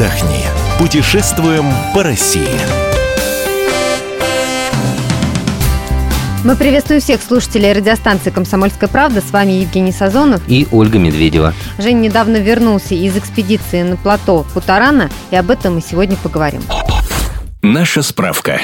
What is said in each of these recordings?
отдохни. Путешествуем по России. Мы приветствуем всех слушателей радиостанции «Комсомольская правда». С вами Евгений Сазонов. И Ольга Медведева. Женя недавно вернулся из экспедиции на плато Путарана, и об этом мы сегодня поговорим. Наша справка.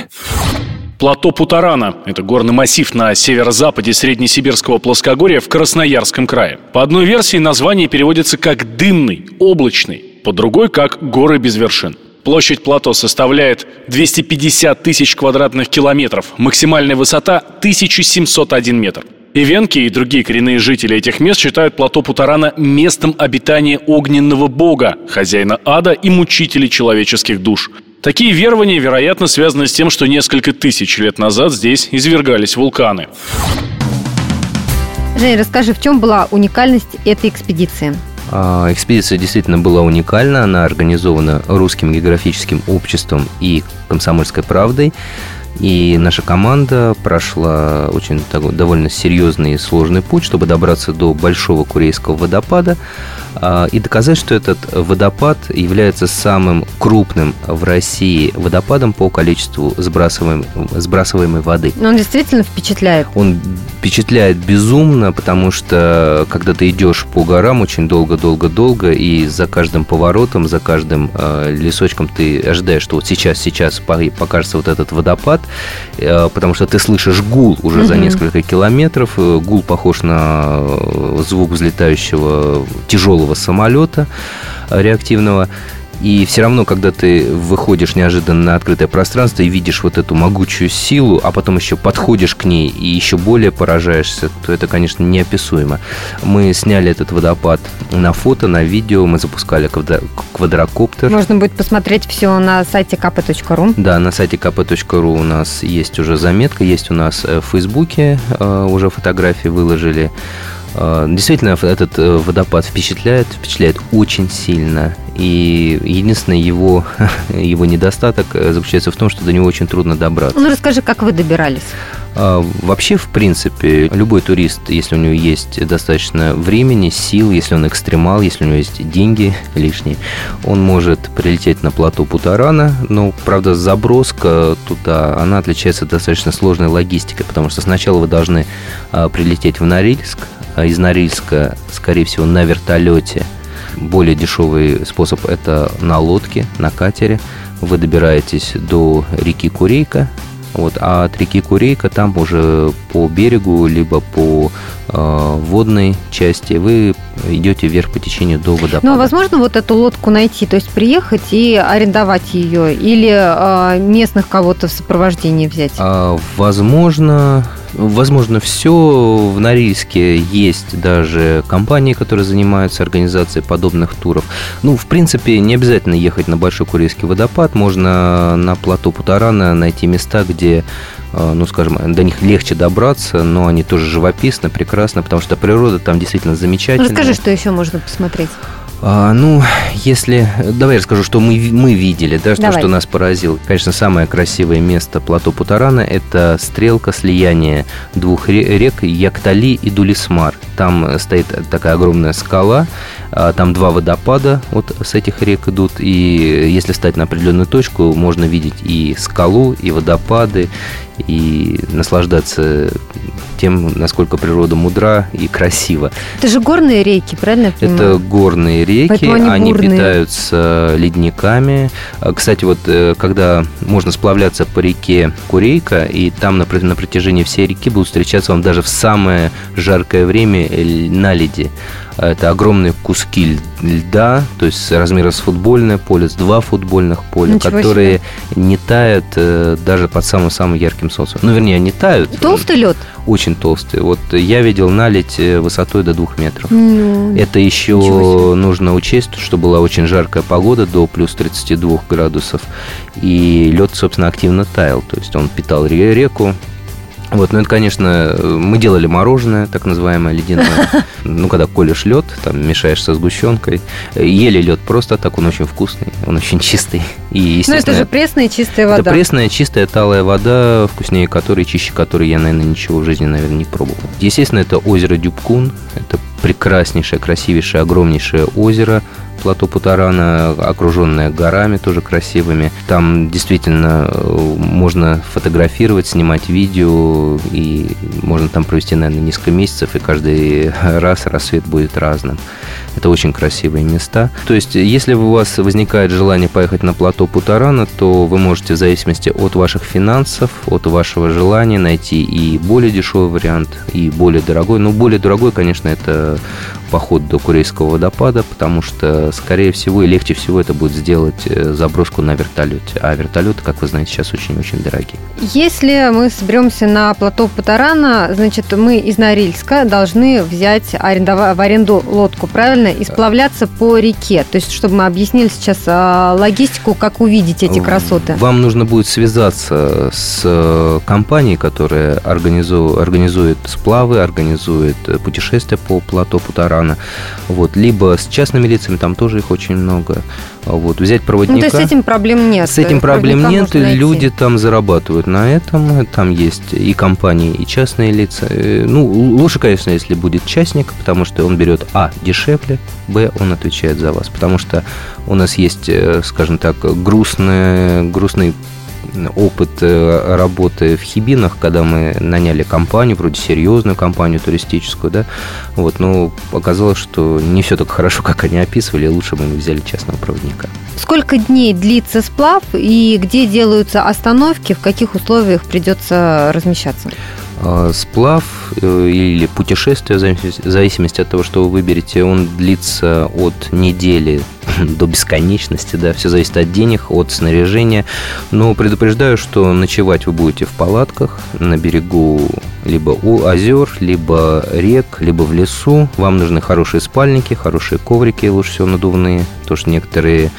Плато Путарана – это горный массив на северо-западе Среднесибирского плоскогорья в Красноярском крае. По одной версии название переводится как «дымный», «облачный», по другой – как «горы без вершин». Площадь плато составляет 250 тысяч квадратных километров, максимальная высота – 1701 метр. Ивенки и другие коренные жители этих мест считают плато Путарана местом обитания огненного бога, хозяина ада и мучителей человеческих душ. Такие верования, вероятно, связаны с тем, что несколько тысяч лет назад здесь извергались вулканы. Женя, расскажи, в чем была уникальность этой экспедиции? А, экспедиция действительно была уникальна. Она организована Русским географическим обществом и «Комсомольской правдой». И наша команда прошла очень довольно серьезный и сложный путь, чтобы добраться до Большого Курейского водопада и доказать, что этот водопад является самым крупным в России водопадом по количеству сбрасываемой, сбрасываемой воды. Но он действительно впечатляет. Он впечатляет безумно, потому что когда ты идешь по горам очень долго-долго-долго, и за каждым поворотом, за каждым э, лесочком ты ожидаешь, что вот сейчас, сейчас покажется вот этот водопад, э, потому что ты слышишь гул уже угу. за несколько километров. Э, гул похож на э, звук взлетающего тяжелого самолета э, реактивного. И все равно, когда ты выходишь неожиданно на открытое пространство и видишь вот эту могучую силу, а потом еще подходишь к ней и еще более поражаешься, то это, конечно, неописуемо. Мы сняли этот водопад на фото, на видео, мы запускали квадрокоптер. Можно будет посмотреть все на сайте kp.ru. Да, на сайте kp.ru у нас есть уже заметка, есть у нас в Фейсбуке э, уже фотографии выложили. Э, действительно, этот э, водопад впечатляет, впечатляет очень сильно. И единственный его, его недостаток э, заключается в том, что до него очень трудно добраться. Ну, расскажи, как вы добирались? Вообще, в принципе, любой турист, если у него есть достаточно времени, сил, если он экстремал, если у него есть деньги лишние, он может прилететь на плато Путарана, но, правда, заброска туда, она отличается достаточно сложной логистикой, потому что сначала вы должны прилететь в Норильск, из Норильска, скорее всего, на вертолете. Более дешевый способ – это на лодке, на катере. Вы добираетесь до реки Курейка, вот, а от реки Курейка там уже по берегу, либо по э, водной части вы идете вверх по течению до водопада. Ну, а возможно вот эту лодку найти, то есть приехать и арендовать ее, или э, местных кого-то в сопровождении взять? А, возможно, Возможно, все. В Норильске есть даже компании, которые занимаются организацией подобных туров. Ну, в принципе, не обязательно ехать на Большой Курильский водопад. Можно на плато Путарана найти места, где э, ну, скажем, до них легче добраться, но они тоже живописны, прекрасны, потому что природа там действительно замечательная. Расскажи, что еще можно посмотреть. А, ну, если... Давай я расскажу, что мы, мы видели, да, что, что нас поразило. Конечно, самое красивое место плато Путарана – это стрелка слияния двух рек Яктали и Дулисмар. Там стоит такая огромная скала, там два водопада вот с этих рек идут, и если встать на определенную точку, можно видеть и скалу, и водопады, и наслаждаться тем, насколько природа мудра и красива. Это же горные реки, правильно я понимаю? Это горные реки, они, они питаются ледниками. А, кстати, вот э, когда можно сплавляться по реке Курейка, и там на, на протяжении всей реки будут встречаться вам даже в самое жаркое время наледи. Это огромные куски льда, то есть размера с футбольное поле, с два футбольных поля, Ничего которые себе. не тают э, даже под самым-самым ярким солнцем. Ну, вернее, они тают. Толстый лед? Очень толстый. Вот я видел наледь э, высотой до двух метров. Ну, Это еще нужно учесть, что была очень жаркая погода до плюс 32 градусов. И лед, собственно, активно таял. То есть он питал реку, вот, ну это, конечно, мы делали мороженое, так называемое ледяное. Ну, когда колешь лед, там мешаешь со сгущенкой. Ели лед просто так, он очень вкусный, он очень чистый. И, ну, это же пресная чистая вода. Это пресная, чистая, талая вода, вкуснее которой, чище которой я, наверное, ничего в жизни, наверное, не пробовал. Естественно, это озеро Дюбкун, это прекраснейшее, красивейшее, огромнейшее озеро. Плато Путарана, окруженное горами тоже красивыми. Там действительно э, можно фотографировать, снимать видео, и можно там провести, наверное, несколько месяцев, и каждый раз рассвет будет разным. Это очень красивые места. То есть, если у вас возникает желание поехать на плато Путарана, то вы можете в зависимости от ваших финансов, от вашего желания найти и более дешевый вариант, и более дорогой. Ну, более дорогой, конечно, это поход до Курейского водопада, потому что, скорее всего, и легче всего это будет сделать э, заброску на вертолете. А вертолеты, как вы знаете, сейчас очень-очень дорогие. Если мы соберемся на плато Патарана, значит, мы из Норильска должны взять арендов... в аренду лодку, правильно, и сплавляться по реке. То есть, чтобы мы объяснили сейчас а, логистику, как увидеть эти красоты. Вам нужно будет связаться с э, компанией, которая организует, организует сплавы, организует путешествия по плато Путарана. Вот. Либо с частными лицами, там тоже их очень много. Вот. Взять проводника. Ну, то есть с этим проблем нет? С этим проблем нет, люди там зарабатывают на этом. Там есть и компании, и частные лица. Э, ну, лучше, конечно, если будет частник, потому что он берет, а, дешевле, б, он отвечает за вас. Потому что у нас есть, э, скажем так, грустный, грустный опыт э, работы в Хибинах, когда мы наняли компанию, вроде серьезную компанию туристическую, да, вот, но оказалось, что не все так хорошо, как они описывали, лучше бы мы взяли частного проводника. Сколько дней длится сплав и где делаются остановки, в каких условиях придется размещаться? А, сплав э, или путешествие, в зависимости от того, что вы выберете, он длится от недели до бесконечности, да, все зависит от денег, от снаряжения. Но предупреждаю, что ночевать вы будете в палатках на берегу либо у озер, либо рек, либо в лесу. Вам нужны хорошие спальники, хорошие коврики, лучше всего надувные, потому что некоторые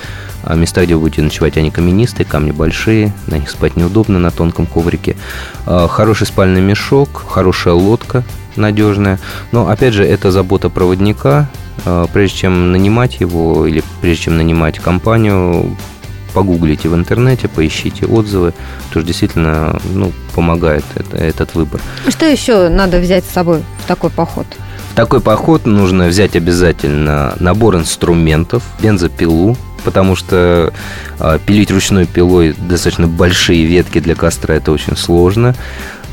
а места, где вы будете ночевать, они каменистые, камни большие, на них спать неудобно на тонком коврике. А, хороший спальный мешок, хорошая лодка надежная. Но, опять же, это забота проводника. А, прежде чем нанимать его или прежде чем нанимать компанию, погуглите в интернете, поищите отзывы, потому что действительно ну, помогает это, этот выбор. Что еще надо взять с собой в такой поход? Такой поход нужно взять обязательно набор инструментов, бензопилу, потому что э, пилить ручной пилой достаточно большие ветки для костра это очень сложно.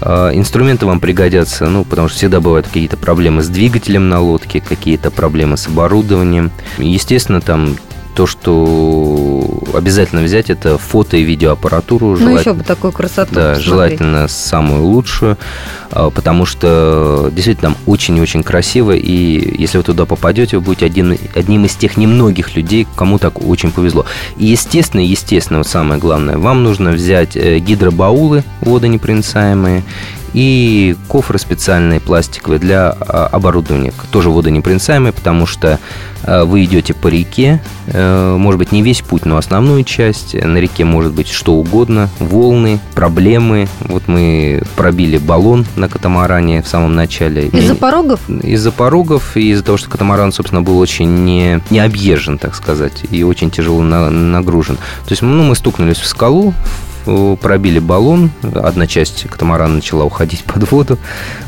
Э, инструменты вам пригодятся, ну, потому что всегда бывают какие-то проблемы с двигателем на лодке, какие-то проблемы с оборудованием. Естественно, там то, что обязательно взять, это фото и видеоаппаратуру. Ну, еще бы такую красоту Да, посмотреть. желательно самую лучшую, а, потому что действительно там очень и очень красиво, и если вы туда попадете, вы будете один, одним из тех немногих людей, кому так очень повезло. И естественно, естественно, вот самое главное, вам нужно взять э, гидробаулы водонепроницаемые и кофры специальные пластиковые для а, оборудования, тоже водонепроницаемые, потому что а, вы идете по реке, э, может быть, не весь путь, но основную часть. На реке может быть что угодно, волны, проблемы. Вот мы пробили баллон на катамаране в самом начале. Из-за порогов? Из-за порогов и из-за того, что катамаран, собственно, был очень не, не объезжен, так сказать, и очень тяжело на, нагружен. То есть, ну, мы стукнулись в скалу, пробили баллон, одна часть катамарана начала уходить под воду.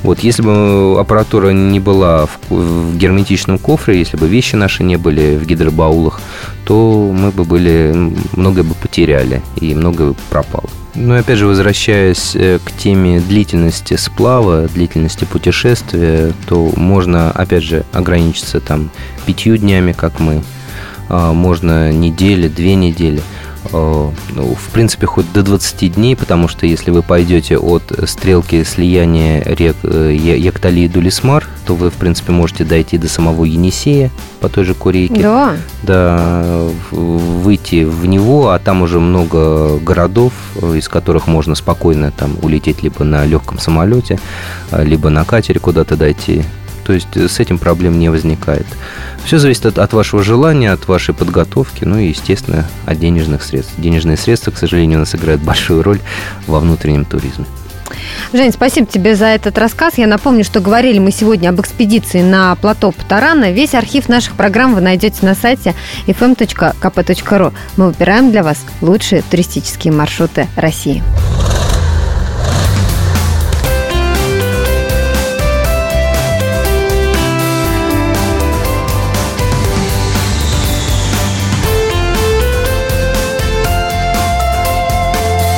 Вот, если бы аппаратура не была в, в герметичном кофре, если бы вещи наши не были в гидробаулах, то мы бы были, многое бы потеряли и многое бы пропало. Ну и опять же, возвращаясь э, к теме длительности сплава, длительности путешествия, то можно, опять же, ограничиться там пятью днями, как мы, а, можно недели, две недели – ну, в принципе, хоть до 20 дней, потому что если вы пойдете от стрелки слияния рек э, Яктали и Дулисмар, то вы, в принципе, можете дойти до самого Енисея по той же Курейке. Да. Да, выйти в него, а там уже много городов, э, из которых можно спокойно там улететь либо на легком самолете, либо на катере куда-то дойти. То есть э, с этим проблем не возникает. Все зависит от, от вашего желания, от вашей подготовки, ну и, естественно, от денежных средств. Денежные средства, к сожалению, у нас играют большую роль во внутреннем туризме. Жень, спасибо тебе за этот рассказ. Я напомню, что говорили мы сегодня об экспедиции на плато Патарана. Весь архив наших программ вы найдете на сайте fm.kp.ru. Мы выбираем для вас лучшие туристические маршруты России.